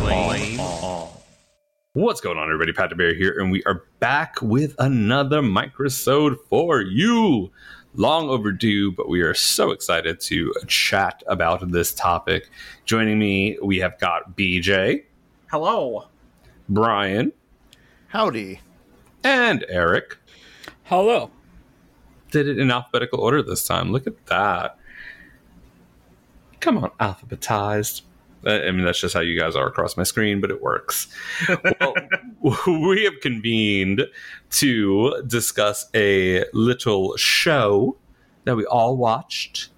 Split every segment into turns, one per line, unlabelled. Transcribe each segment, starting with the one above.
Flame, flame on. What's going on, everybody? Pat DeBear here, and we are back with another microsode for you. Long overdue, but we are so excited to chat about this topic. Joining me, we have got BJ,
Hello.
Brian,
Howdy.
and Eric.
Hello.
Did it in alphabetical order this time. Look at that. Come on, alphabetized. I mean, that's just how you guys are across my screen, but it works. well, we have convened to discuss a little show that we all watched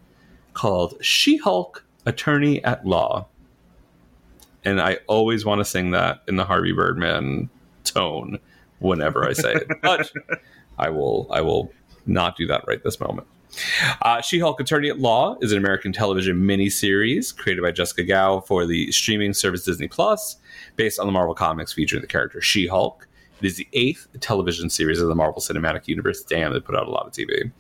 called She Hulk Attorney at Law. And I always want to sing that in the Harvey Birdman tone whenever I say it. But I will I will not do that right this moment. Uh, she Hulk Attorney at Law is an American television miniseries created by Jessica Gao for the streaming service Disney Plus, based on the Marvel Comics featuring the character She Hulk. It is the eighth television series of the Marvel Cinematic Universe. Damn, they put out a lot of TV.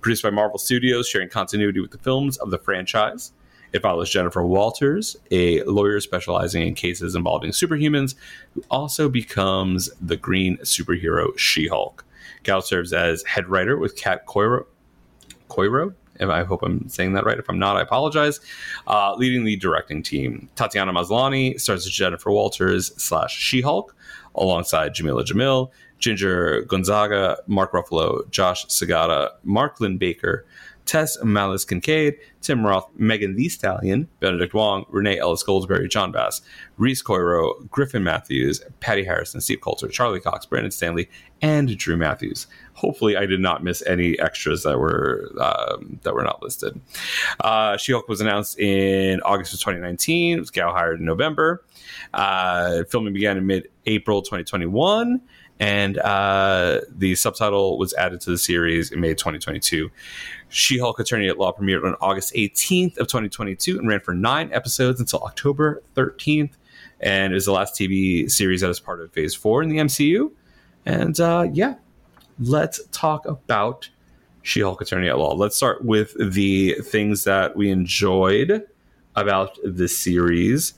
Produced by Marvel Studios, sharing continuity with the films of the franchise. It follows Jennifer Walters, a lawyer specializing in cases involving superhumans, who also becomes the green superhero She Hulk. Gao serves as head writer with Kat Coiro, Coiro. I hope I'm saying that right. If I'm not, I apologize. Uh, leading the directing team, Tatiana Maslany stars Jennifer Walters slash She Hulk, alongside Jamila Jamil, Ginger Gonzaga, Mark Ruffalo, Josh Segarra, Mark Linn-Baker, Tess Malis Kincaid, Tim Roth, Megan Thee Stallion, Benedict Wong, Renee Elise Goldsberry, Jon Bass, Rhys Coiro, Griffin Matthews, Patty Harrison, Steve Coulter, Charlie Cox, Brandon Stanley, and Drew Matthews. Hopefully, I did not miss any extras that were um, that were not listed. Uh, She-Hulk was announced in August of 2019. It was Gao hired in November. Uh, filming began in mid-April 2021 and uh, the subtitle was added to the series in May 2022. She-Hulk Attorney at Law premiered on August 18th of 2022 and ran for nine episodes until October 13th, and is the last TV series that is part of Phase Four in the MCU. And uh, yeah, let's talk about She-Hulk Attorney at Law. Let's start with the things that we enjoyed about this series.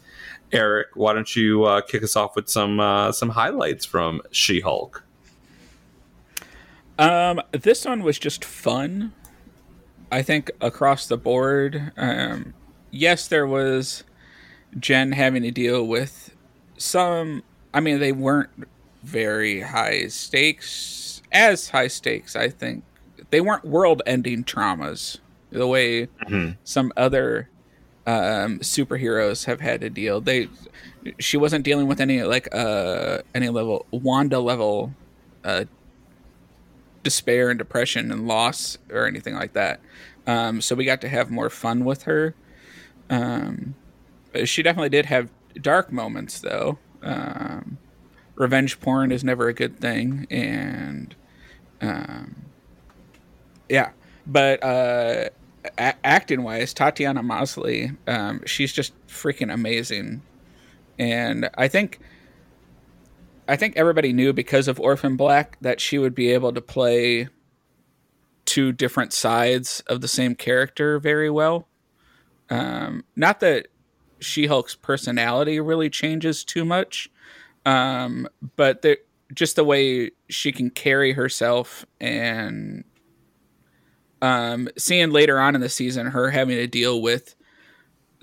Eric, why don't you uh, kick us off with some uh, some highlights from She Hulk?
Um, this one was just fun. I think across the board. Um, yes, there was Jen having to deal with some. I mean, they weren't very high stakes, as high stakes. I think they weren't world-ending traumas the way mm-hmm. some other um, superheroes have had to deal. They she wasn't dealing with any like uh any level Wanda level uh despair and depression and loss or anything like that. Um, so we got to have more fun with her. Um, she definitely did have dark moments though. Um, revenge porn is never a good thing, and um, yeah, but uh, a- acting wise, Tatiana Maslany, um, she's just freaking amazing, and I think I think everybody knew because of Orphan Black that she would be able to play two different sides of the same character very well. Um, not that She Hulk's personality really changes too much, um, but the, just the way she can carry herself and um, seeing later on in the season her having to deal with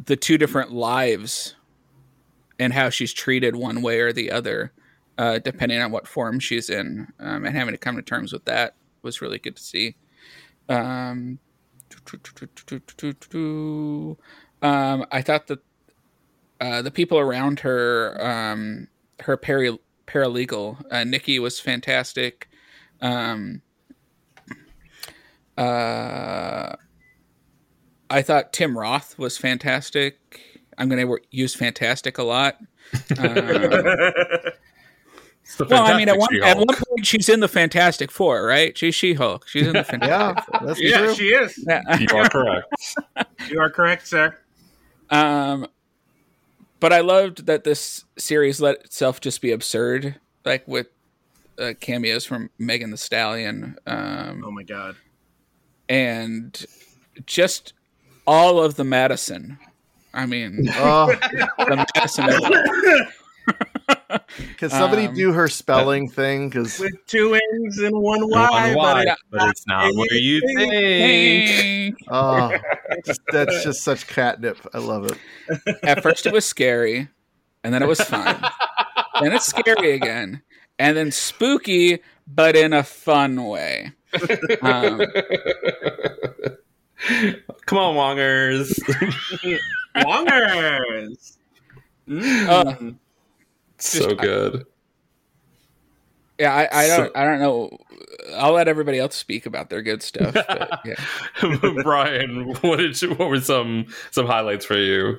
the two different lives and how she's treated one way or the other, uh, depending on what form she's in, um, and having to come to terms with that was really good to see. Um, um, I thought that uh, the people around her, um, her peri- paralegal, uh, Nikki, was fantastic. Um, uh, I thought Tim Roth was fantastic. I'm going to use fantastic a lot. Um, well, I mean, at one, at one point, she's in the Fantastic Four, right? She's She Hulk. She's in the Fantastic
Yeah,
Four.
that's
yeah,
true.
she is.
You are correct.
You are correct, sir.
Um, but I loved that this series let itself just be absurd, like with uh, cameos from Megan Thee Stallion, um,
Oh my god.
and just all of the Madisynn. I mean,
Oh,
the Madisynn.
can somebody
Um,
do her spelling thing? Because
With two N's and one
One
Y,
wide,
but
but it's not where you think.
oh, that's just such catnip. I love it.
At first, it was scary, and then it was fun. then it's scary again, and then spooky, but in a fun way. Um,
Come on, Wongers.
Wongers. Mm.
Uh,
so good.
Yeah, I, I don't
So-
I don't know. I'll let everybody else speak about their good stuff. But yeah.
Brian, what did you, what were some some highlights for you?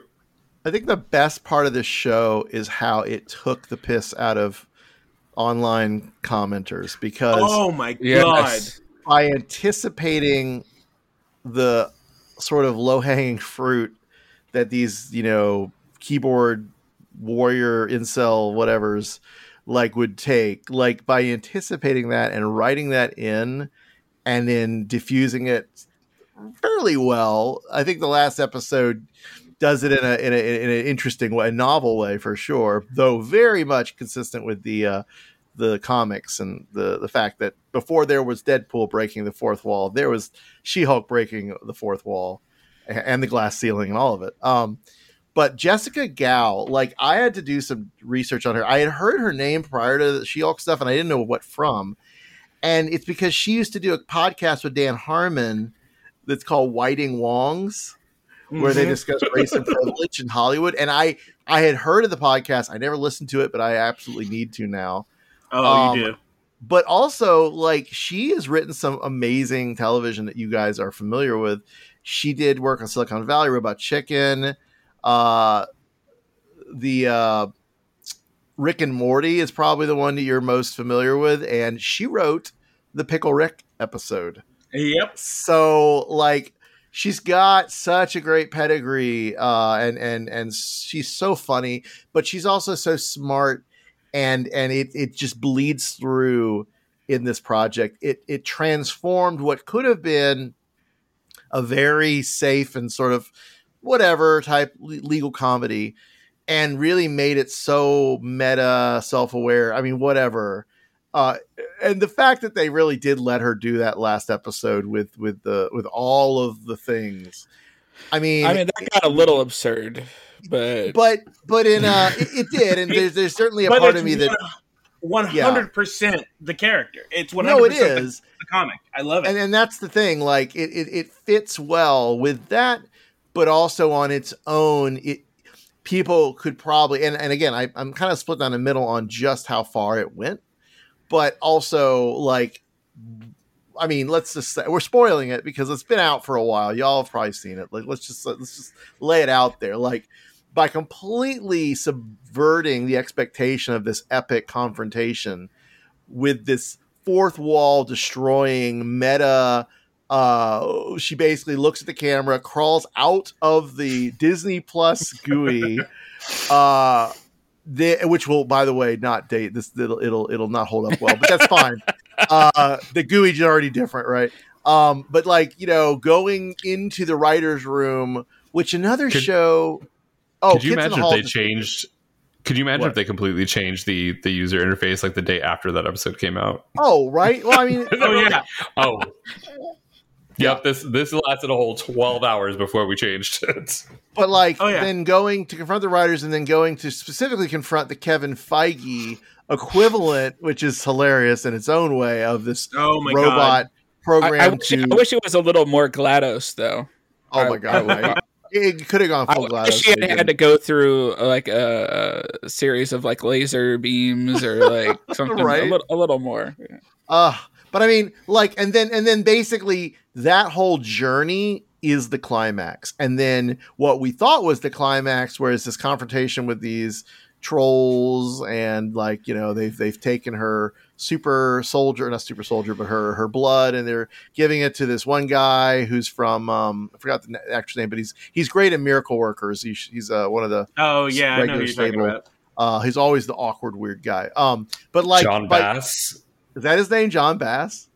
I think the best part of this show is how it took the piss out of online commenters because
Oh my
Yes.
by anticipating the sort of low hanging fruit that these, you know, keyboard warrior incel whatever's like would take, like by anticipating that and writing that in and then diffusing it fairly well. I think the last episode does it in a in, a, in an interesting way, a novel way for sure, though very much consistent with the uh, the comics and the the fact that before there was Deadpool breaking the fourth wall, there was She Hulk breaking the fourth wall and the glass ceiling and all of it. Um, but Jessica Gao, like I had to do some research on her. I had heard her name prior to the She Hulk stuff, and I didn't know what from. And it's because she used to do a podcast with Dan Harmon that's called Whiting Wongs where they
Mhm.
discuss race and privilege in Hollywood. And I I had heard of the podcast. I never listened to it, but I absolutely need to now.
Oh,
Um,
you do.
But also, like she has written some amazing television that you guys are familiar with. She did work on Silicon Valley, Robot Chicken, uh, the uh, Rick and Morty is probably the one that you're most familiar with, and she wrote the Pickle Rick episode
Yep.
so like she's got such a great pedigree uh and and and she's so funny but she's also so smart and and it it just bleeds through in this project it it transformed what could have been a very safe and sort of whatever type legal comedy and really made it so meta self-aware i mean whatever uh and the fact that they really did let her do that last episode with with the with all of the things i mean
I mean, that got a little absurd, but,
but but in uh it, it did and there's there's certainly a part
it's
of me that
one hundred percent the character. It's one
no
hundred
it
percent the comic. I love it.
and and that's the thing like it, it it fits well with that but also on its own it people could probably and, and again I, i'm kind of split down the middle on just how far it went but also like i mean let's just say we're spoiling it because it's been out for a while. Y'all have probably seen it. Like let's just let's just lay it out there. Like by completely subverting the expectation of this epic confrontation with this fourth wall destroying meta uh she basically looks at the camera crawls out of the disney plus gui uh the, which will, by the way, not date this. It'll it'll, it'll not hold up well, but that's fine. uh, the is already different, right? Um, but like you know, going into the writers' room, which another
Could-
show. Oh,
could you
Kids in the
imagine if they changed? Could you imagine
What?
if they completely changed the the user interface like the day after that episode came out?
Oh, right. Well, I mean,
Oh yeah,
Oh, yep. This this lasted a whole twelve hours before we changed it.
But like
Oh, yeah.
then going to confront the writers and then going to specifically confront the Kevin Feige equivalent, which is hilarious in its own way, of this
oh my
robot
god,
program
I, wish,
to.
I wish it was a little more GLaDOS though.
oh my god! Right? it could have gone
I
full
wish
GLaDOS.
she had, had to go through like a, a series of like laser beams or like something
Right.
a, little, a little more.
Uh, but I mean, like, and then and then basically that whole journey is the climax, and then what we thought was the climax, whereas this confrontation with these trolls and like you know they've they've taken her super soldier not super soldier but her her blood and they're giving it to this one guy who's from um i forgot the na- actor's name but he's he's great at miracle workers he's he's uh, one of the
oh yeah, I know
regular
who you're talking
stable.
about.
uh he's always the awkward weird guy um but like
Jon
by-
Bass,
is that his name jon bass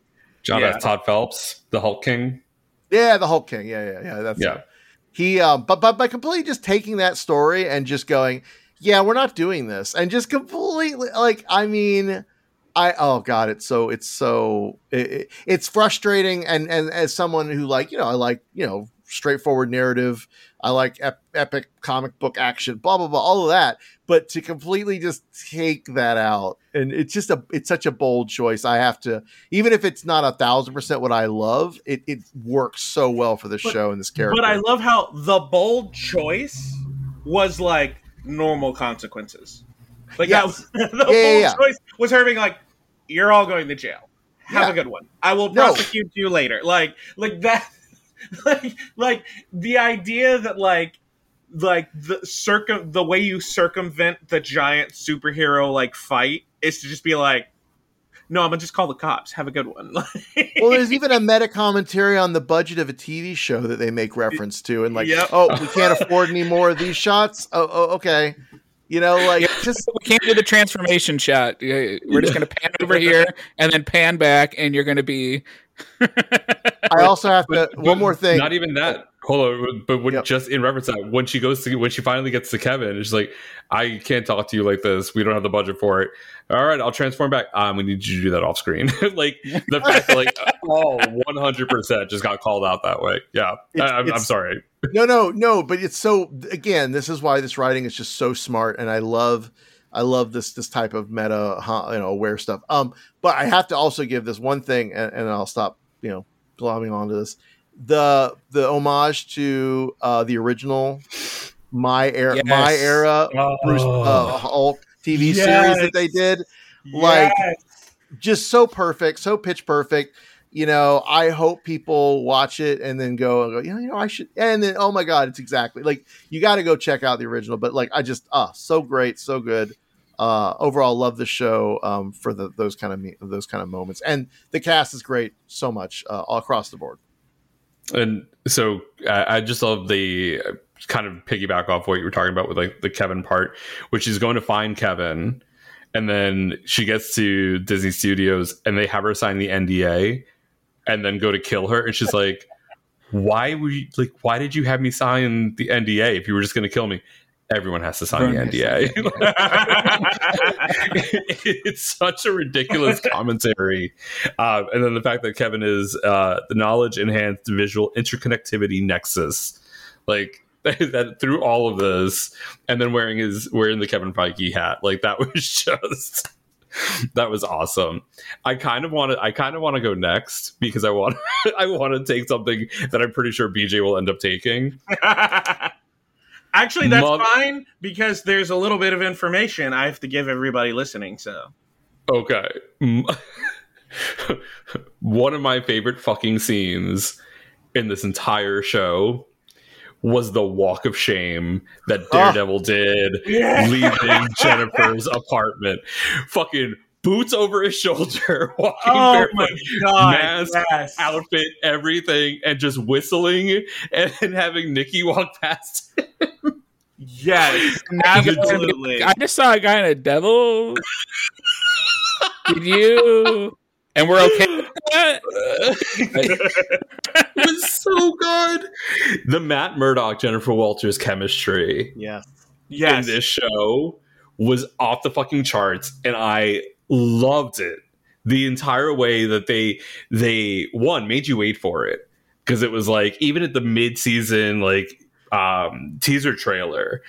Jon
Yeah.
Bass, Todd Phelps, the Hulk King.
Yeah, the Hulk King. Yeah, yeah, yeah. That's
Yeah.
it. He, um, but but by completely just taking that story and just going, yeah, we're not doing this, and just completely like, I mean, I oh god, it's so it's so it, it- it's frustrating, and and as someone who like you know I like you know straightforward narrative, I like ep- epic comic book action, blah blah blah, all of that, but to completely just take that out, and it's just a it's such a bold choice. I have to even if it's not a thousand percent what I love, it, it works so well for this
But-
show and this character.
But I love how the bold choice was like normal consequences. Like
Yes.
that was, the
Yeah,
bold
yeah.
choice was her being like, "You're all going to jail. Have
Yeah.
a good one. I will
No.
prosecute you later." Like, like that. Like, like the idea that like like the circum the way you circumvent the giant superhero like fight is to just be like no i'm gonna just call the cops have a good one
well, there's even a meta commentary on the budget of a TV show that they make reference to, and like,
Yep.
oh, we can't afford any more of these shots. Oh, oh okay. You know, like
Yeah.
just
We can't do the transformation shot. We're just going to pan over here and then pan back, and you're going to be.
I also have to one more thing.
Not even that. Hold on, but when,
Yep.
just in reference to that, when she goes to when she finally gets to Kevin, she's like, I can't talk to you like this. We don't have the budget for it. All right, I'll transform back. Um, we need you to do that off screen. like the fact that like oh, one hundred percent just got called out that way. Yeah,
It's-
I, am I'm sorry.
no, no, no. But it's so again, this is why this writing is just so smart, and I love, I love this this type of meta, you know, aware stuff. Um, but I have to also give this one thing, and, and I'll stop, you know, glomming onto this. The the homage to uh the original my era,
Yes.
my era Bruce uh, Hulk TV series that they did. Like,
Yes.
just so perfect, so pitch perfect. You know, I hope people watch it and then go and go, you know, you know, I should. And then, oh my god, it's exactly like you got to go check out the original. But like, I just, ah, so great, so good. Uh, overall, love the show um, for the, those kind of those kind of moments, and the cast is great, so much uh, all across the board.
And so I, I just love the uh, kind of piggyback off what you were talking about with like the Kevin part, which is going to find Kevin, and then she gets to Disney Studios and they have her sign the NDA, and then go to kill her, and she's like, "Why were you like? Why did you have me sign the NDA if you were just going to kill me?" Everyone has to sign the NDA. it's such a ridiculous commentary. Uh, and then the fact that Kevin is uh, the knowledge enhanced visual interconnectivity nexus, like that through all of this, and then wearing his wearing the Kevin Feige hat, like that was just that was awesome. I kind of want to I kind of want to go next because I want I want to take something that I'm pretty sure BJ will end up taking.
Actually, that's
Mother-
fine because there's a little bit of information I have to give everybody listening. So,
Okay. One of my favorite fucking scenes in this entire show was the walk of shame that ah. Daredevil did
Yeah.
leaving Jennifer's apartment. Fucking boots over his shoulder, walking
oh
barefoot,
my god,
mask,
yes.
outfit, everything, and just whistling and then having Nikki walk past.
Yes, absolutely.
I just saw a guy in a devil. Did you? And we're okay with that.
it was so good. The Matt Murdock Jennifer Walters chemistry
Yeah.
yes,
in this show was off the fucking charts, and I loved it the entire way that they they one made you wait for it. Because it was like even at the mid season like um teaser trailer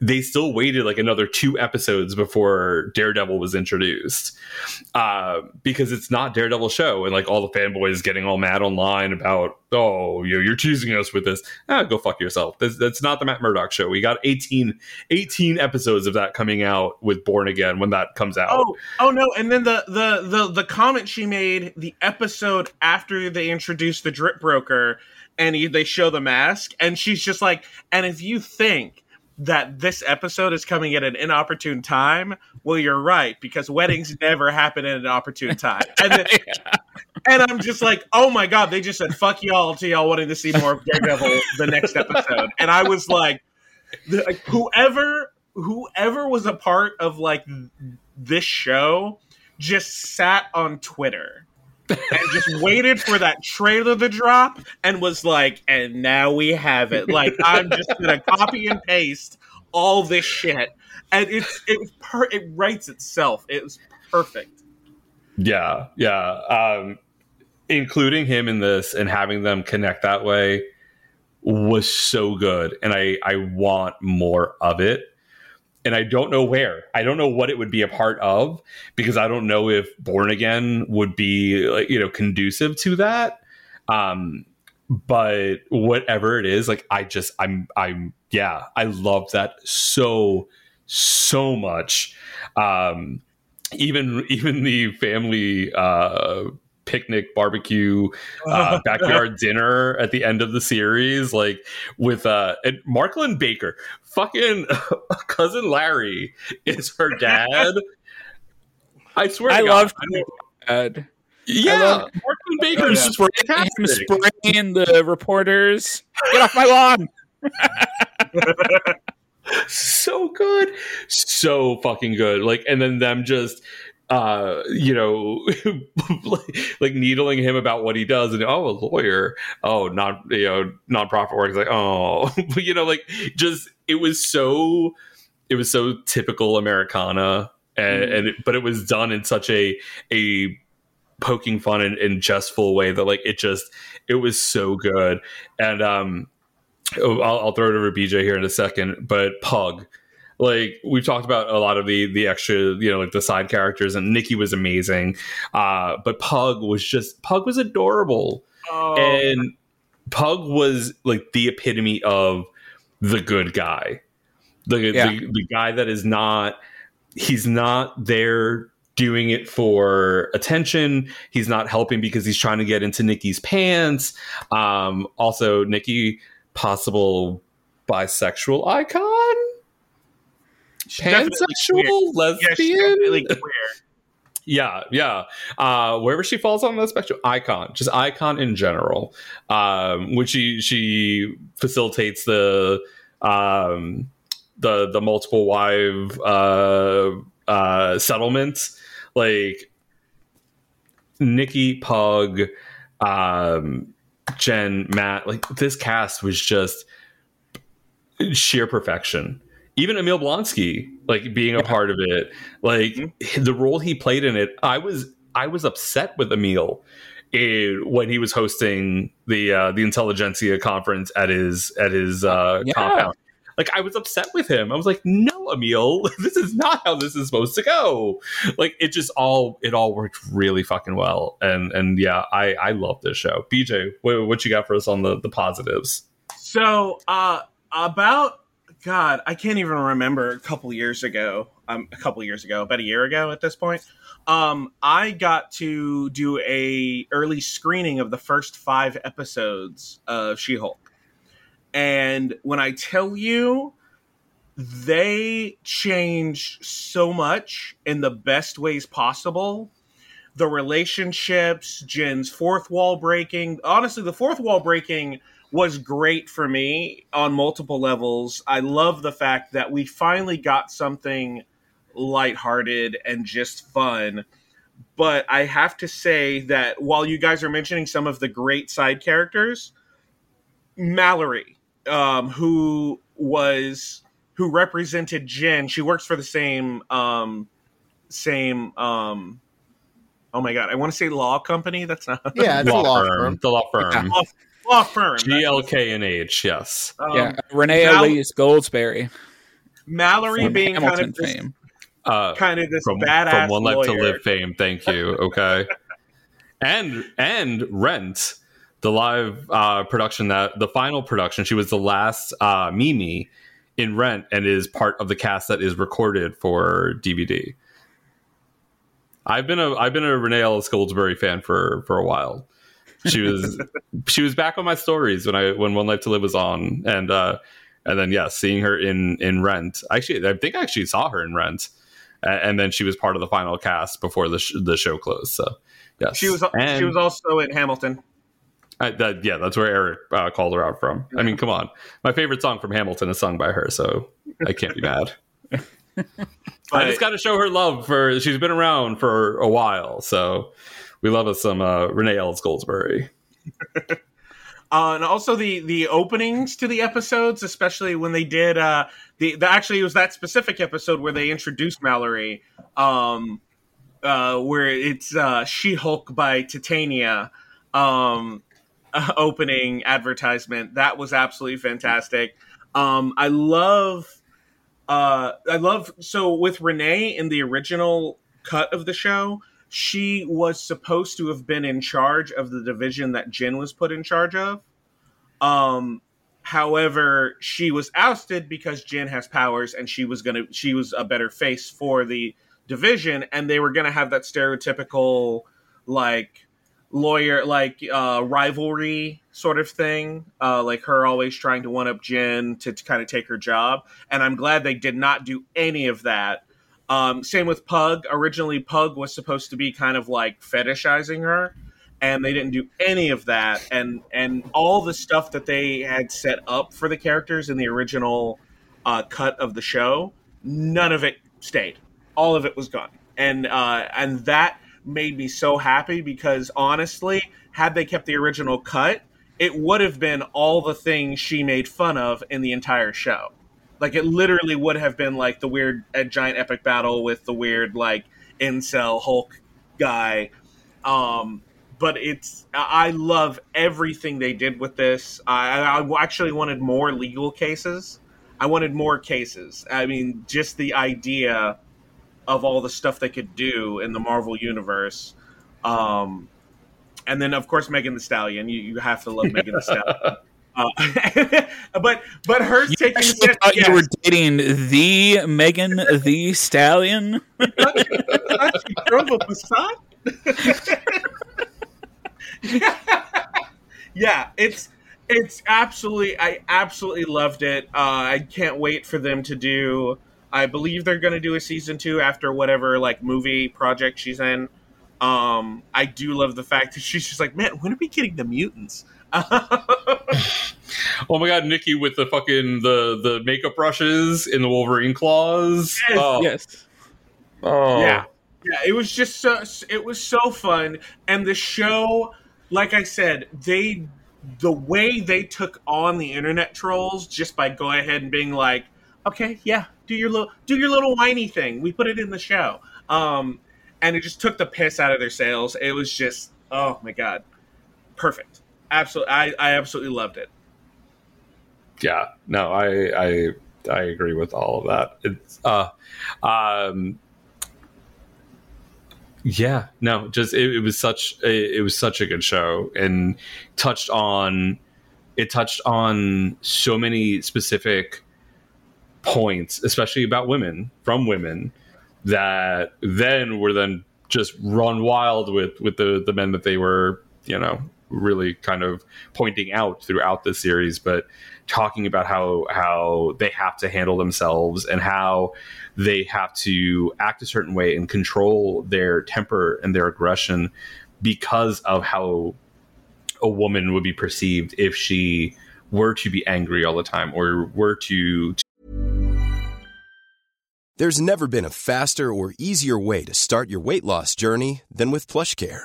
they still waited like another two episodes before Daredevil was introduced, uh, because it's not Daredevil show, and like all the fanboys getting all mad online about, oh, you you're teasing us with this. Ah, go fuck yourself. That's, that's not the Matt Murdock show. We got 18, 18 episodes of that coming out with Born Again when that comes out.
Oh, oh no! And then the the the the comment she made the episode after they introduced the drip broker, and he, they show the mask, and she's just like, and if you think that this episode is coming at an inopportune time, well, you're right because weddings never happen at an opportune time, and then, and I'm just like, oh my god, they just said fuck y'all to y'all wanting to see more of Daredevil the next episode, and I was like, the, like, whoever whoever was a part of like this show just sat on Twitter and just waited for that trailer to drop and was like, and now we have it. Like I'm just gonna copy and paste all this shit, and it's it per- it writes itself. It was perfect.
Yeah, yeah. Um, including him in this and having them connect that way was so good, and I I want more of it. And I don't know where. I don't know what it would be a part of because I don't know if Born Again would be you know conducive to that. Um, but whatever it is, like I just I'm I'm yeah I love that so so much. Um, even even the family uh picnic barbecue uh, backyard dinner at the end of the series like with uh and mark linn-baker fucking cousin larry is her dad i swear
I
to
love
God,
Dad.
yeah
love-
mark linn-baker is just
Him spraying the reporters. Get off my lawn.
so good so fucking good like and then them just uh you know like, like needling him about what he does. And oh a lawyer. Oh not you know nonprofit work it's like oh but you know like just it was so it was so typical americana. And, and it, but it was done in such a a poking fun and, and jestful way that like it just it was so good. And um oh, I'll, I'll throw it over BJ here in a second, but Pug, like we've talked about a lot of the the extra, you know, like the side characters, and Nikki was amazing, uh, but Pug was just Pug was adorable,
Oh,
and Pug was like the epitome of the good guy, the,
Yeah.
the the guy that is not he's not there doing it for attention. He's not helping because he's trying to get into Nikki's pants. Um, also, Nikki, possible bisexual icon,
she's definitely queer.
Pansexual,
Yeah,
lesbian.
queer.
Yeah, yeah. Uh, wherever she falls on the spectrum, icon, just icon in general. Um, which she she facilitates the um, the the multiple wife uh, uh, settlements, like Nikki Pug, um, Jen, Matt. Like this cast was just sheer perfection. Even Emil Blonsky, like being a part of it, like the role he played in it, I was I was upset with Emil eh, when he was hosting the uh, the intelligentsia conference at his at his uh,
Yeah.
compound. Like I was upset with him. I was like, "No, Emil, this is not how this is supposed to go." Like it just all it all worked really fucking well, and and yeah, I I love this show. BJ, what, what you got for us on the the positives?
So, uh, about God, I can't even remember. A couple years ago, um, a couple years ago, about a year ago at this point, um, I got to do a early screening of the first five episodes of She-Hulk, and when I tell you, they change so much in the best ways possible. The relationships, Jen's fourth wall breaking. Honestly, the fourth wall breaking was great for me on multiple levels. I love the fact that we finally got something lighthearted and just fun. But I have to say that while you guys are mentioning some of the great side characters, Mallory, um, who was who represented Jen, she works for the same um, same um, oh my god, I want to say law company. That's not
Yeah, it's a law firm.
The law firm.
Law, law firm.
GLK and H, yes.
Um,
yeah, Renee
Mal-
Elise Goldsberry
Mallory
from
being
Hamilton
kind of this,
fame.
Uh,
kind of this
from,
badass
from One Life to. Live fame. Thank you. Okay. and and Rent, the live uh, production that the final production. She was the last uh, Mimi in Rent and is part of the cast that is recorded for DVD. I've been a I've been a Renee Elise Goldsberry fan for for a while. She was she was back on my stories when I when One Life to Live was on, and uh, and then yeah, seeing her in in Rent. Actually, I think I actually saw her in Rent, A- and then she was part of the final cast before the sh- the show closed. So yes,
She was
And
she was also in Hamilton.
I, that, yeah, that's where Eric uh, called her out from. I mean, come on, my favorite song from Hamilton is sung by her, so I can't be mad. I just got to show her love for she's been around for a while, so we love us some uh, Renee Elise Goldsberry.
Uh, and also the the openings to the episodes, especially when they did uh, the, the actually it was that specific episode where they introduced Mallory, um, uh, where it's uh, She Hulk by Titania um, uh, opening advertisement. That was absolutely fantastic. Um, I love. Uh, I love so with Renee in the original cut of the show, she was supposed to have been in charge of the division that Jen was put in charge of. Um, however, she was ousted because Jen has powers, and she was gonna she was a better face for the division, and they were gonna have that stereotypical like lawyer like uh rivalry sort of thing uh like her always trying to one up Jen to, to kind of take her job and I'm glad they did not do any of that um same with Pug. Originally Pug was supposed to be kind of like fetishizing her and they didn't do any of that and and all the stuff that they had set up for the characters in the original uh cut of the show none of it stayed. All of it was gone. And uh and that made me so happy because honestly, had they kept the original cut, it would have been all the things she made fun of in the entire show. Like it literally would have been like the weird a giant epic battle with the weird like incel Hulk guy. Um, but it's I love everything they did with this. I, I actually wanted more legal cases. I wanted more cases. I mean, just the idea of all the stuff they could do in the Marvel universe. Um, and then, of course, Megan Thee Stallion. You, you have to love Megan Thee Stallion. Uh, but but her
You
taking
actually thought
yes,
you were dating the Megan Thee Stallion.
she drove a Passat. yeah, it's it's absolutely I absolutely loved it. Uh, I can't wait for them to do. I believe they're going to do a season two after whatever like movie project she's in. Um, I do love the fact that she's just like, man, when are we getting the mutants?
Oh my god, Nikki with the fucking the the makeup brushes in the Wolverine claws.
Yes,
oh,
Yes.
oh.
Yeah. Yeah, it was just so it was so fun and the show like I said, they the way they took on the internet trolls just by going ahead and being like, "Okay, yeah, do your little do your little whiny thing. We put it in the show." Um and it just took the piss out of their sales. It was just oh my god. Perfect. Absolutely I I absolutely loved it.
yeah no i i i agree with all of that it's uh um yeah no just it, it was such it was such a good show and touched on it touched on so many specific points especially about women from women that then were then just run wild with with the the men that they were you know really kind of pointing out throughout the series but talking about how how they have to handle themselves and how they have to act a certain way and control their temper and their aggression because of how a woman would be perceived if she were to be angry all the time or were to,
There's never been a faster or easier way to start your weight loss journey than with PlushCare.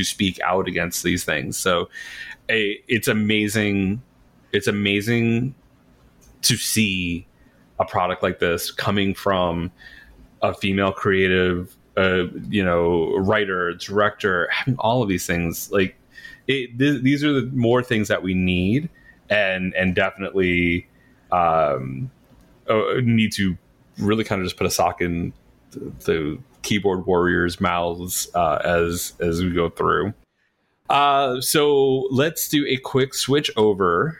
To speak out against these things. So it's amazing. It's amazing to see a product like this coming from a female creative, uh, you know, writer, director, having all of these things. Like it, th- these are the more things that we need, and and definitely um, uh, need to really kind of just put a sock in the, the keyboard warriors' mouths uh, as as we go through. Uh, so let's do a quick switch over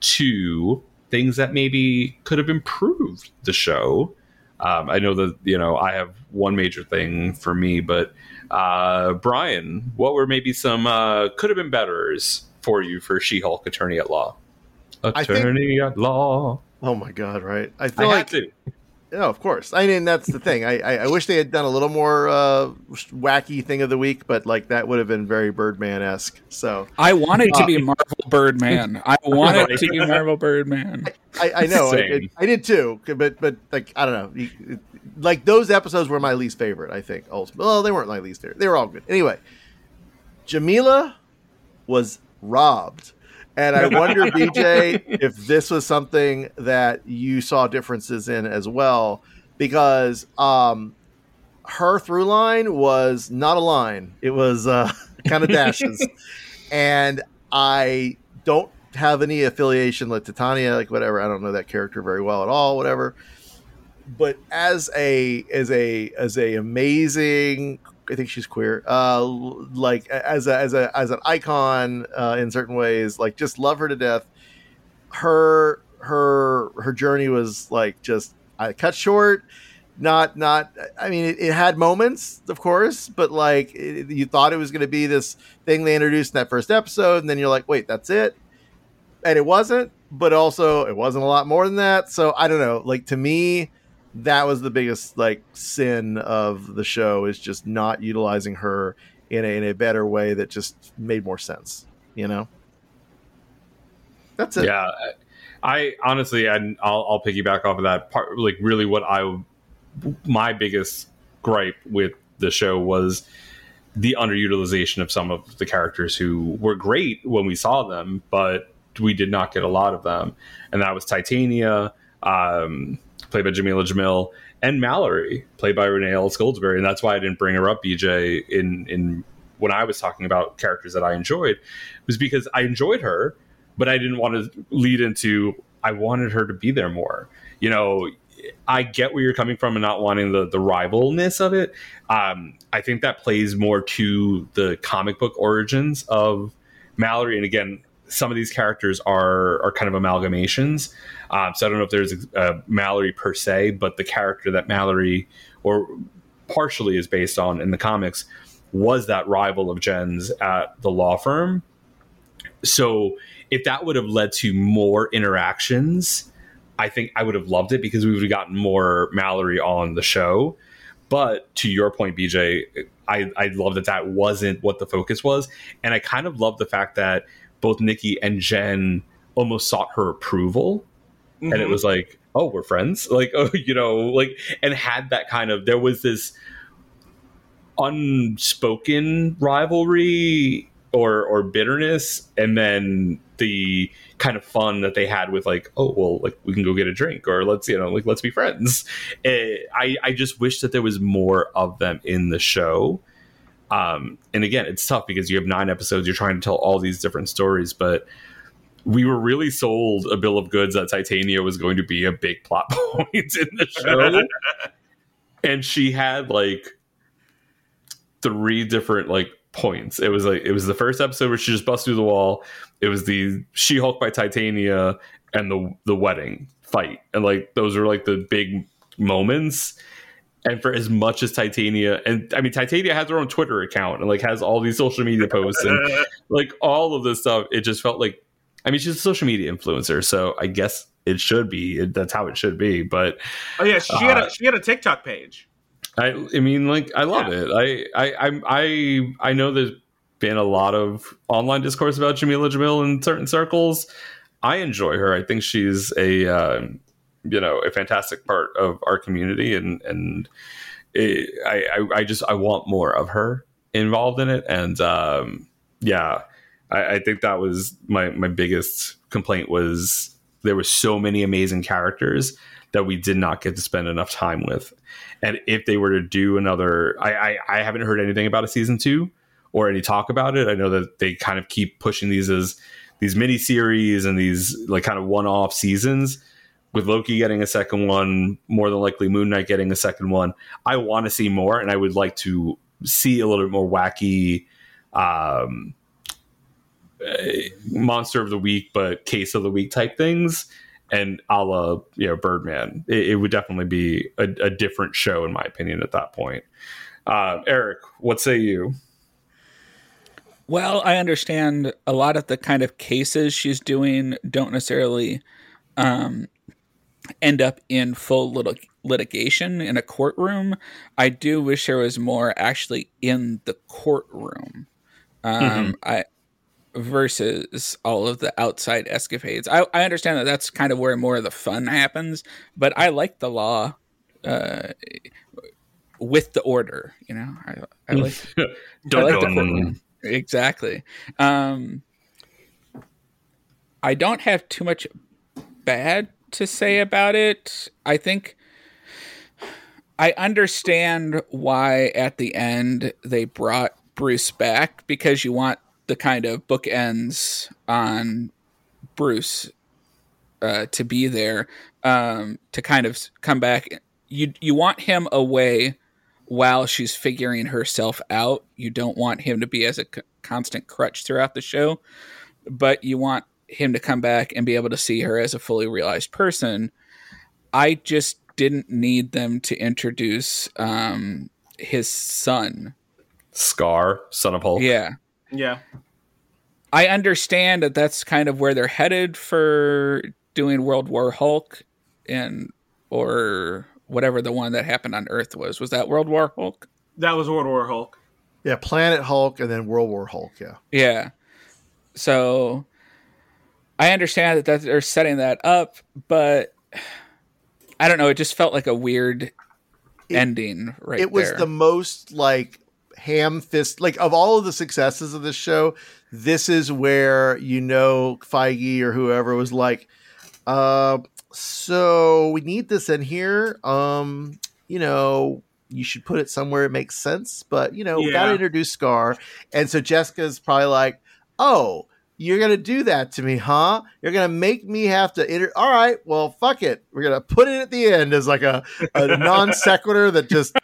to things that maybe could have improved the show. Um, I know that you know I have one major thing for me, but uh, Brian, what were maybe some uh, could have been betters for you for She-Hulk Attorney at Law?
I think-
Attorney at Law.
Oh my god, right? I
I
feel
had
like
to.
Yeah, of course. I mean, that's the thing. I, I, I wish they had done a little more uh, wacky thing of the week, but like that would have been very Birdman esque. So
I wanted to
Uh,
be Marvel Birdman. I wanted to be Marvel Birdman.
I, I know I, I did too, but but like I don't know, like those episodes were my least favorite. I think. Also, well, they weren't my least favorite. They were all good. Anyway, Jamila was robbed. And I wonder, BJ, if this was something that you saw differences in as well, because um, her through line was not a line; it was uh, kind of dashes, and I don't have any affiliation with Titania, like whatever. I don't know that character very well at all, whatever. But as a as a as a amazing, I think she's queer. Uh, like as a as a as an icon uh, in certain ways, like just love her to death. Her her her journey was like just I cut short. Not not. I mean, it, it had moments, of course, but like it, you thought it was going to be this thing they introduced in that first episode, and then you're like, wait, that's it and it wasn't but also it wasn't a lot more than that so i don't know like to me that was the biggest like sin of the show is just not utilizing her in a, in a better way that just made more sense you know? That's it.
Yeah, I honestly, and I'll, I'll piggyback off of that. Part. Like, really, what I my biggest gripe with the show was the underutilization of some of the characters who were great when we saw them, but we did not get a lot of them, and that was Titania, um, played by Jamila Jamil, and Mallory, played by Renee Elise Goldsberry, and that's why I didn't bring her up, BJ, in in when I was talking about characters that I enjoyed, was because I enjoyed her, but I didn't want to lead into I wanted her to be there more. You know, I get where you're coming from and not wanting the the rivalness of it. Um, I think that plays more to the comic book origins of Mallory, and again, some of these characters are are kind of amalgamations. Um, so I don't know if there's a, a Mallory per se, but the character that Mallory or partially is based on in the comics was that rival of Jen's at the law firm. So if that would have led to more interactions, I think I would have loved it because we would have gotten more Mallory on the show. But to your point, BJ, I, I love that that wasn't what the focus was. And I kind of love the fact that both Nikki and Jen almost sought her approval. And it
Mhm.
was like, oh, we're friends. Like, oh, you know, like, and had that kind of, there was this unspoken rivalry or or bitterness and then the kind of fun that they had with like oh well like we can go get a drink or let's you know like let's be friends Eh, i i just wish that there was more of them in the show um and again it's tough because you have nine episodes you're trying to tell all these different stories but we were really sold a bill of goods that titania was going to be a big plot point in the show and she had like three different like points. It was like it was the first episode where she just busts through the wall. It was the She Hulk by Titania and the the wedding fight, and like those are like the big moments. And for as much as Titania, and I mean Titania has her own Twitter account and like has all these social media posts and like all of this stuff, it just felt like I mean she's a social media influencer, so I guess it should be it, that's how it should be. But
Oh yeah, she had
Uh,
a she had a TikTok page.
I, I mean, like, I love
Yeah.
it. I, I, I, I, I know there's been a lot of online discourse about Jamila Jamil in certain circles. I enjoy her. I think she's a, uh, you know, a fantastic part of our community, and and it, I, I, just I want more of her involved in it. And um, yeah, I, I think that was my my biggest complaint was there were so many amazing characters that we did not get to spend enough time with. And if they were to do another, I, I, I haven't heard anything about a season two or any talk about it. I know that they kind of keep pushing these as these mini series and these like kind of one off seasons. With Loki getting a second one, more than likely Moon Knight getting a second one. I want to see more, and I would like to see a little bit more wacky um, uh, monster of the week, but case of the week type things and a la you know Birdman, it, it would definitely be a, a different show in my opinion at that point. Uh, Eric, what say you?
Well, I understand a lot of the kind of cases she's doing don't necessarily um, end up in full lit- litigation in a courtroom. I do wish there was more actually in the courtroom. Um, I versus all of the outside escapades. I, I understand that that's kind of where more of the fun happens, but I like the law uh, with the order. You know, I, I like
Dun,
like the courtroom. Exactly. Um, I don't have too much bad to say about it. I think I understand why at the end they brought Bruce back because you want the kind of bookends on Bruce uh, to be there um, to kind of come back. You you want him away while she's figuring herself out. You don't want him to be as a constant crutch throughout the show, but you want him to come back and be able to see her as a fully realized person. I just didn't need them to introduce um, his son.
Scar, son of Hulk.
Yeah.
Yeah.
I understand that that's kind of where they're headed for doing World War Hulk and or whatever the one that happened on Earth was. Was that World War Hulk?
That was World War Hulk.
Yeah, Planet Hulk and then World War Hulk. Yeah.
Yeah. So I understand that, that they're setting that up, but I don't know. It just felt like a weird
It-
ending right
it was
there.
the most like ham fist like of all of the successes of this show this is where you know feige or whoever was like uh so we need this in here um you know you should put it somewhere it makes sense but you know we gotta introduce scar and so jessica's probably like oh you're gonna do that to me huh you're gonna make me have to inter- all right well fuck it we're gonna put it at the end as like a, a non sequitur that just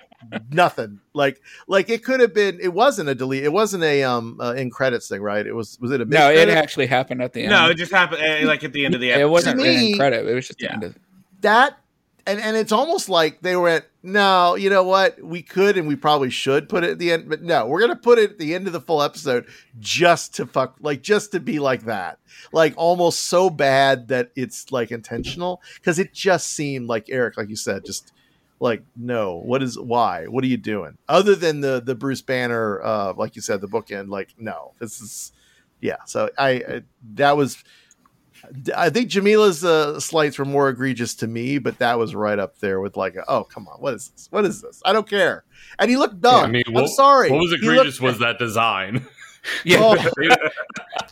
nothing like like it could have been it wasn't a delete it wasn't a um uh, in credits thing right it was was it a mid
no, it actually happened at the end.
No, it just happened eh, like at the end of the episode.
it wasn't
To
written
me-
in credit. It was just the
Yeah.
end of
that and and it's almost like they went no you know what? We could and we probably should put it at the end but no we're gonna put it at the end of the full episode just to fuck like just to be like that. Like almost so bad that it's like intentional because it just seemed like eric like you said just like no what is why? What are you doing? Other than the the bruce banner uh like you said the bookend like no this is yeah so i, I that was I think Jamila's uh, slights were more egregious to me, but that was right up there with like, oh come on, what is this? What is this? I don't care. And he looked dumb.
I mean,
I'm
what-
sorry.
What was egregious
looked-
was that design.
Yeah.
Oh,
they,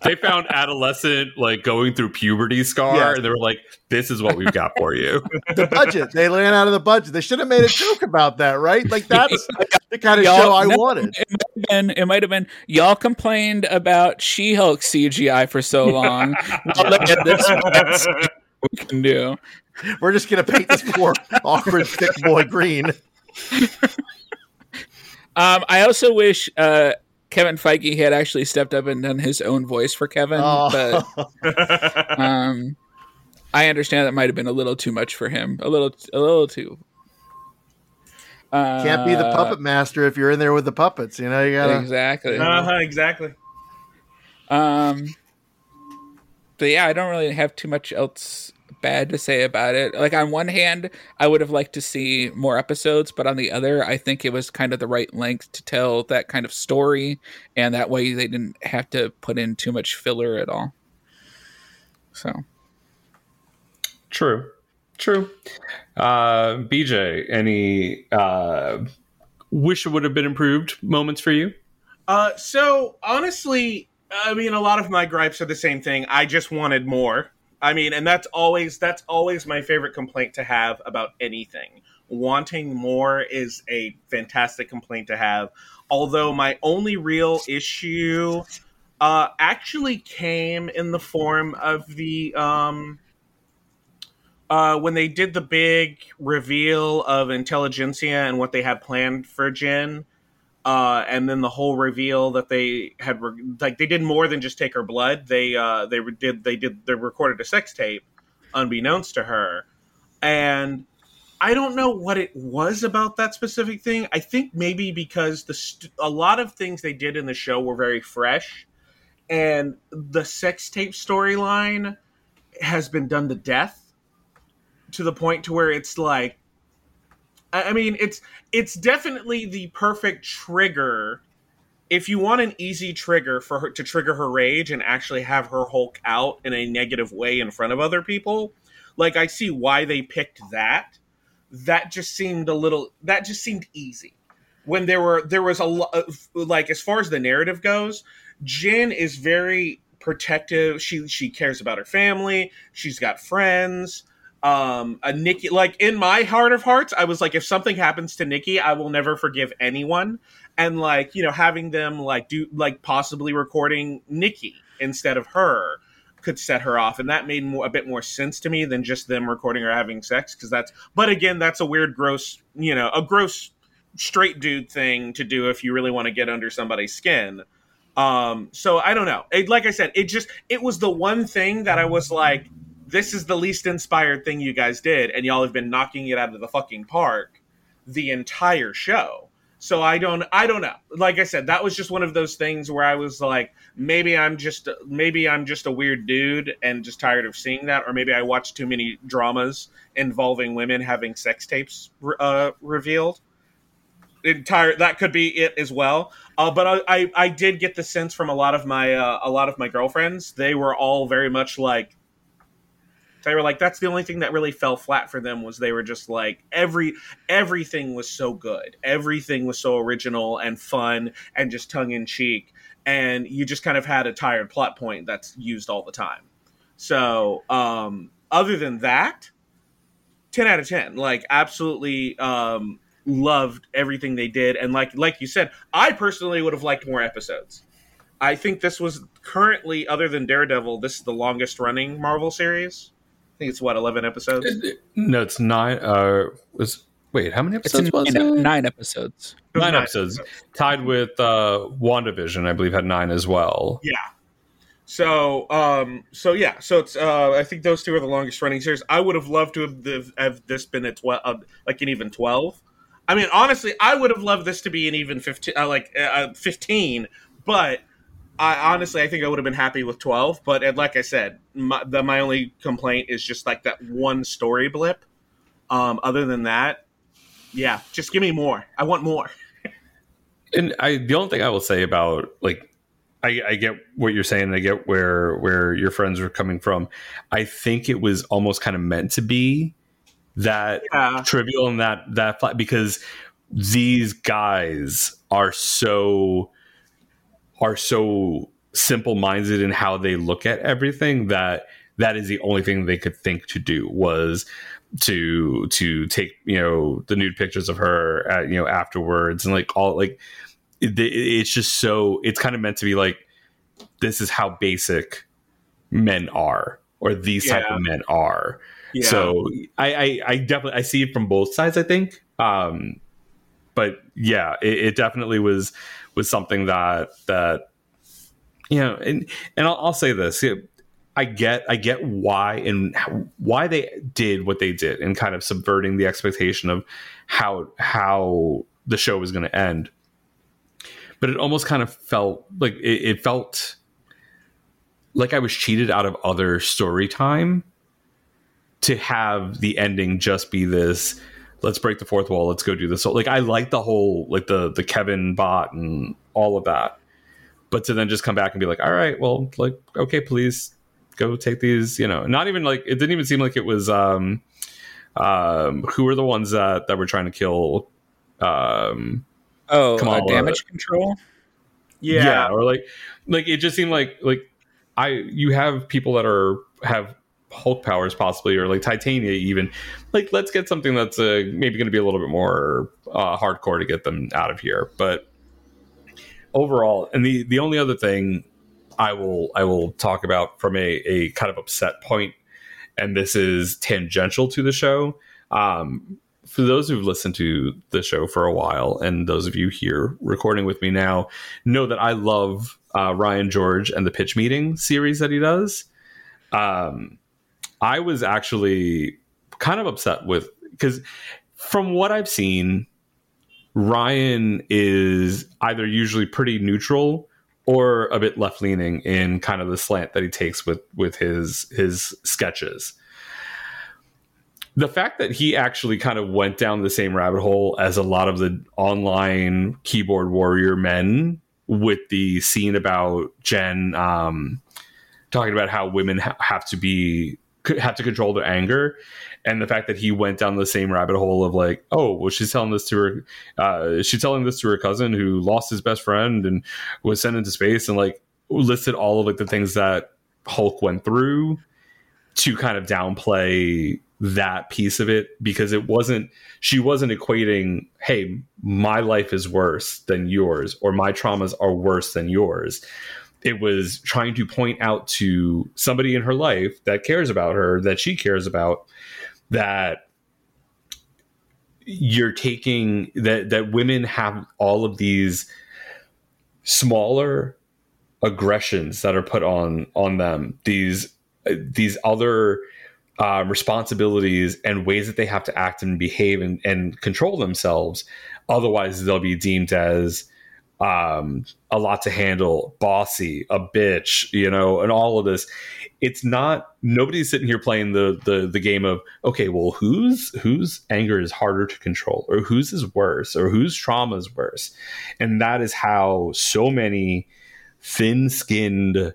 they found adolescent like going through puberty scar,
Yeah.
and they were like, "This is what we've got for you."
the budget. They ran out of the budget. They should have made a joke about that, right? Like that's the kind of
Y'all-
show I
no,
wanted.
It might have been. It might have been. Y'all complained about She-Hulk CGI for so long. well, look at this. Let's see what we can do.
We're just gonna paint this poor awkward thick boy green.
Um, I also wish uh, Kevin Feige had actually stepped up and done his own voice for Kevin,
Oh.
but um, I understand that might have been a little too much for him. A little, a little too. Uh,
Can't be the puppet master if you're in there with the puppets. You know, you gotta.
Exactly.
Uh-huh, exactly.
Um, but yeah, I don't really have too much else bad to say about it. Like on one hand, I would have liked to see more episodes, but on the other, I think it was kind of the right length to tell that kind of story, and that way they didn't have to put in too much filler at all. So
True, true. Uh, BJ, any uh, wish it would have been improved moments for you?
Uh, so honestly, I mean, a lot of my gripes are the same thing. I just wanted more. I mean, and that's always that's always my favorite complaint to have about anything. Wanting more is a fantastic complaint to have. Although my only real issue uh, actually came in the form of the um, uh, when they did the big reveal of Intelligentsia and what they had planned for Jen uh, and then the whole reveal that they had re- like they did more than just take her blood. They uh, they re- did they did they recorded a sex tape, unbeknownst to her, and I don't know what it was about that specific thing. I think maybe because the st- a lot of things they did in the show were very fresh, and the sex tape storyline has been done to death to the point to where it's like I mean, it's it's definitely the perfect trigger if you want an easy trigger for her to trigger her rage and actually have her Hulk out in a negative way in front of other people. Like I see why they picked that. That just seemed a little. That just seemed easy. When there were there was a lot like as far as the narrative goes, Jen is very protective. She she cares about her family. She's got friends um a nikki like in my heart of hearts i was like if something happens to nikki i will never forgive anyone. And like you know having them like do like possibly recording nikki instead of her could set her off. And that made more, a bit more sense to me than just them recording her having sex because that's but again that's a weird gross you know a gross straight dude thing to do if you really want to get under somebody's skin. Um so i don't know. It, like i said it just it was the one thing that i was like this is the least inspired thing you guys did, and y'all have been knocking it out of the fucking park the entire show. So I don't, I don't know. Like I said, that was just one of those things where I was like, maybe I'm just, maybe I'm just a weird dude and just tired of seeing that, or maybe I watched too many dramas involving women having sex tapes uh, revealed. Entire that could be it as well. Uh, but I, I, I did get the sense from a lot of my, uh, a lot of my girlfriends, they were all very much like they were like that's the only thing that really fell flat for them was they were just like every everything was so good. Everything was so original and fun and just tongue-in-cheek and you just kind of had a tired plot point that's used all the time. So um other than that 10 out of 10 like absolutely um loved everything they did. And like like you said i personally would have liked more episodes. I think this was currently other than daredevil this is the longest running marvel series think it's what eleven episodes.
No, it's nine. Uh, was wait, how many
it's
episodes was
nine,
it?
nine episodes.
Nine episodes, tied with uh, WandaVision, I believe, had nine as well.
Yeah. So, um, so yeah, so it's. Uh, I think those two are the longest running series. I would have loved to have, the, have this been a twelve, uh, like an even twelve. I mean, honestly, I would have loved this to be an even fifteen, uh, like uh, fifteen. But I honestly, I think I would have been happy with twelve. But like I said, my, the, my only complaint is just like that one story blip. Um, other than that, yeah, just give me more. I want more.
And I, the only thing I will say about like, I, I get what you're saying. I get where where your friends are coming from. I think it was almost kind of meant to be that
Yeah.
trivial and that that flat because these guys are so are so simple minded in how they look at everything that that is the only thing they could think to do was to to take you know the nude pictures of her at, you know afterwards and like all like it, it's just so it's kind of meant to be like this is how basic men are or these type of men are.
Yeah.
so I, I i definitely i see it from both sides i think. Um but yeah it, it definitely was was something that that you know and and i'll, I'll say this yeah, i get i get why and how, why they did what they did and kind of subverting the expectation of how how the show was going to end. But it almost kind of felt like it, it felt like i was cheated out of other story time to have the ending just be this let's break the fourth wall let's go do this so like i like the whole like the the kevin bot and all of that but to then just come back and be like all right well like okay please go take these you know not even like it didn't even seem like it was um um who were the ones that that were trying to kill um
Oh,
Come
uh, damage control.
yeah. yeah.
or like like it just seemed like like i you have people that are have hulk powers possibly or like titania even. Like let's get something that's uh, maybe going to be a little bit more uh, hardcore to get them out of here. But overall and the the only other thing i will i will talk about from a, a kind of upset point and this is tangential to the show. Um for those who've listened to the show for a while and those of you here recording with me now know that I love uh, Ryan George and the pitch meeting series that he does. Um, I was actually kind of upset with because from what I've seen, Ryan is either usually pretty neutral or a bit left leaning in kind of the slant that he takes with with his his sketches. The fact that he actually kind of went down the same rabbit hole as a lot of the online keyboard warrior men with the scene about Jen um, talking about how women ha- have to be have to control their anger and the fact that he went down the same rabbit hole of like oh well she's telling this to her uh, she's telling this to her cousin who lost his best friend and was sent into space and like listed all of like the things that hulk went through to kind of downplay that piece of it because it wasn't she wasn't equating hey my life is worse than yours or my traumas are worse than yours it was trying to point out to somebody in her life that cares about her that she cares about that you're taking that that women have all of these smaller aggressions that are put on on them these these other uh, responsibilities and ways that they have to act and behave and, and control themselves. Otherwise, they'll be deemed as um, a lot to handle, bossy, a bitch, you know, and all of this. It's not nobody's sitting here playing the the the game of okay, well, whose whose anger is harder to control, or whose is worse, or whose trauma is worse, and that is how so many thin skinned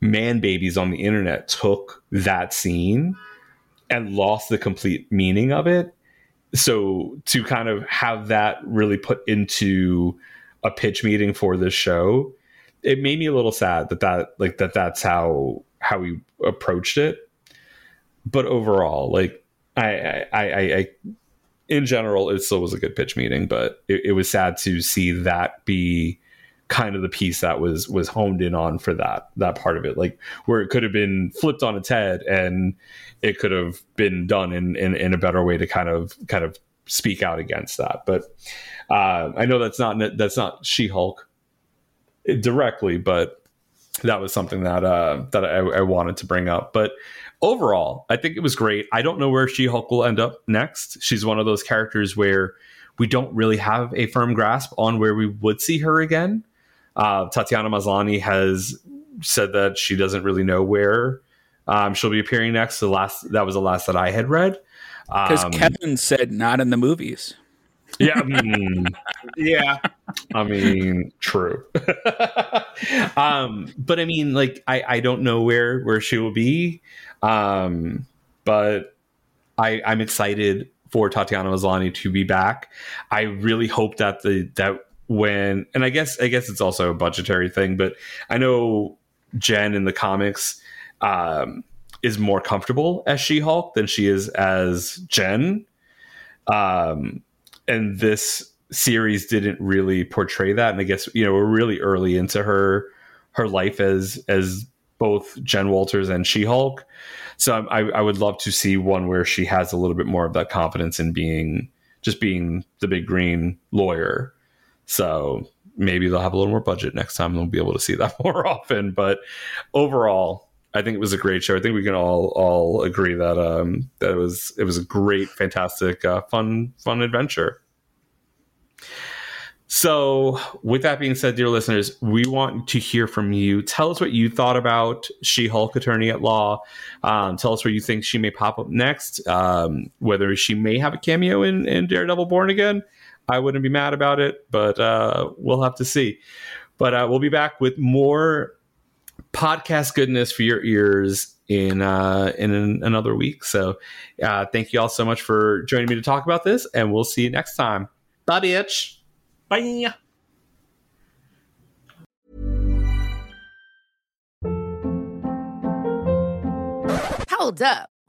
man babies on the internet took that scene and lost the complete meaning of it. So to kind of have that really put into a pitch meeting for this show, it made me a little sad that that like that that's how how we approached it. But overall, like I I I, I in general, it still was a good pitch meeting, but it, it was sad to see that be kind of the piece that was was honed in on for that that part of it like where it could have been flipped on its head and it could have been done in in, in a better way to kind of kind of speak out against that. But uh, i know that's not that's not she-hulk directly but that was something that uh that I, I wanted to bring up. But overall i think it was great. I don't know where she-hulk will end up next. She's one of those characters where we don't really have a firm grasp on where we would see her again. Uh, Tatiana Maslany has said that she doesn't really know where um, she'll be appearing next. The last that was the last that I had read.
Because
Um,
Kevin said not in the movies.
yeah, mm,
Yeah.
I mean, true. um, but I mean, like, I I don't know where where she will be, um, but I I'm excited for Tatiana Maslany to be back. I really hope that the that when and I guess I guess it's also a budgetary thing, but I know Jen in the comics um, is more comfortable as She-Hulk than she is as Jen. Um, and this series didn't really portray that. And I guess you know we're really early into her her life as as both Jen Walters and She-Hulk. So I, I would love to see one where she has a little bit more of that confidence in being just being the big green lawyer. So maybe they'll have a little more budget next time and we'll be able to see that more often. But overall, I think it was a great show. I think we can all all agree that um that it was it was a great, fantastic, uh, fun fun adventure. So, with that being said, dear listeners, we want to hear from you. Tell us what you thought about She Hulk Attorney at Law. Um, tell us where you think she may pop up next, um, whether she may have a cameo in, in Daredevil Born Again. I wouldn't be mad about it, but uh, we'll have to see. But uh, we'll be back with more podcast goodness for your ears in uh, in an, another week. So, uh, thank you all so much for joining me to talk about this, and we'll see you next time. Bye, bitch.
Bye.
Hold up.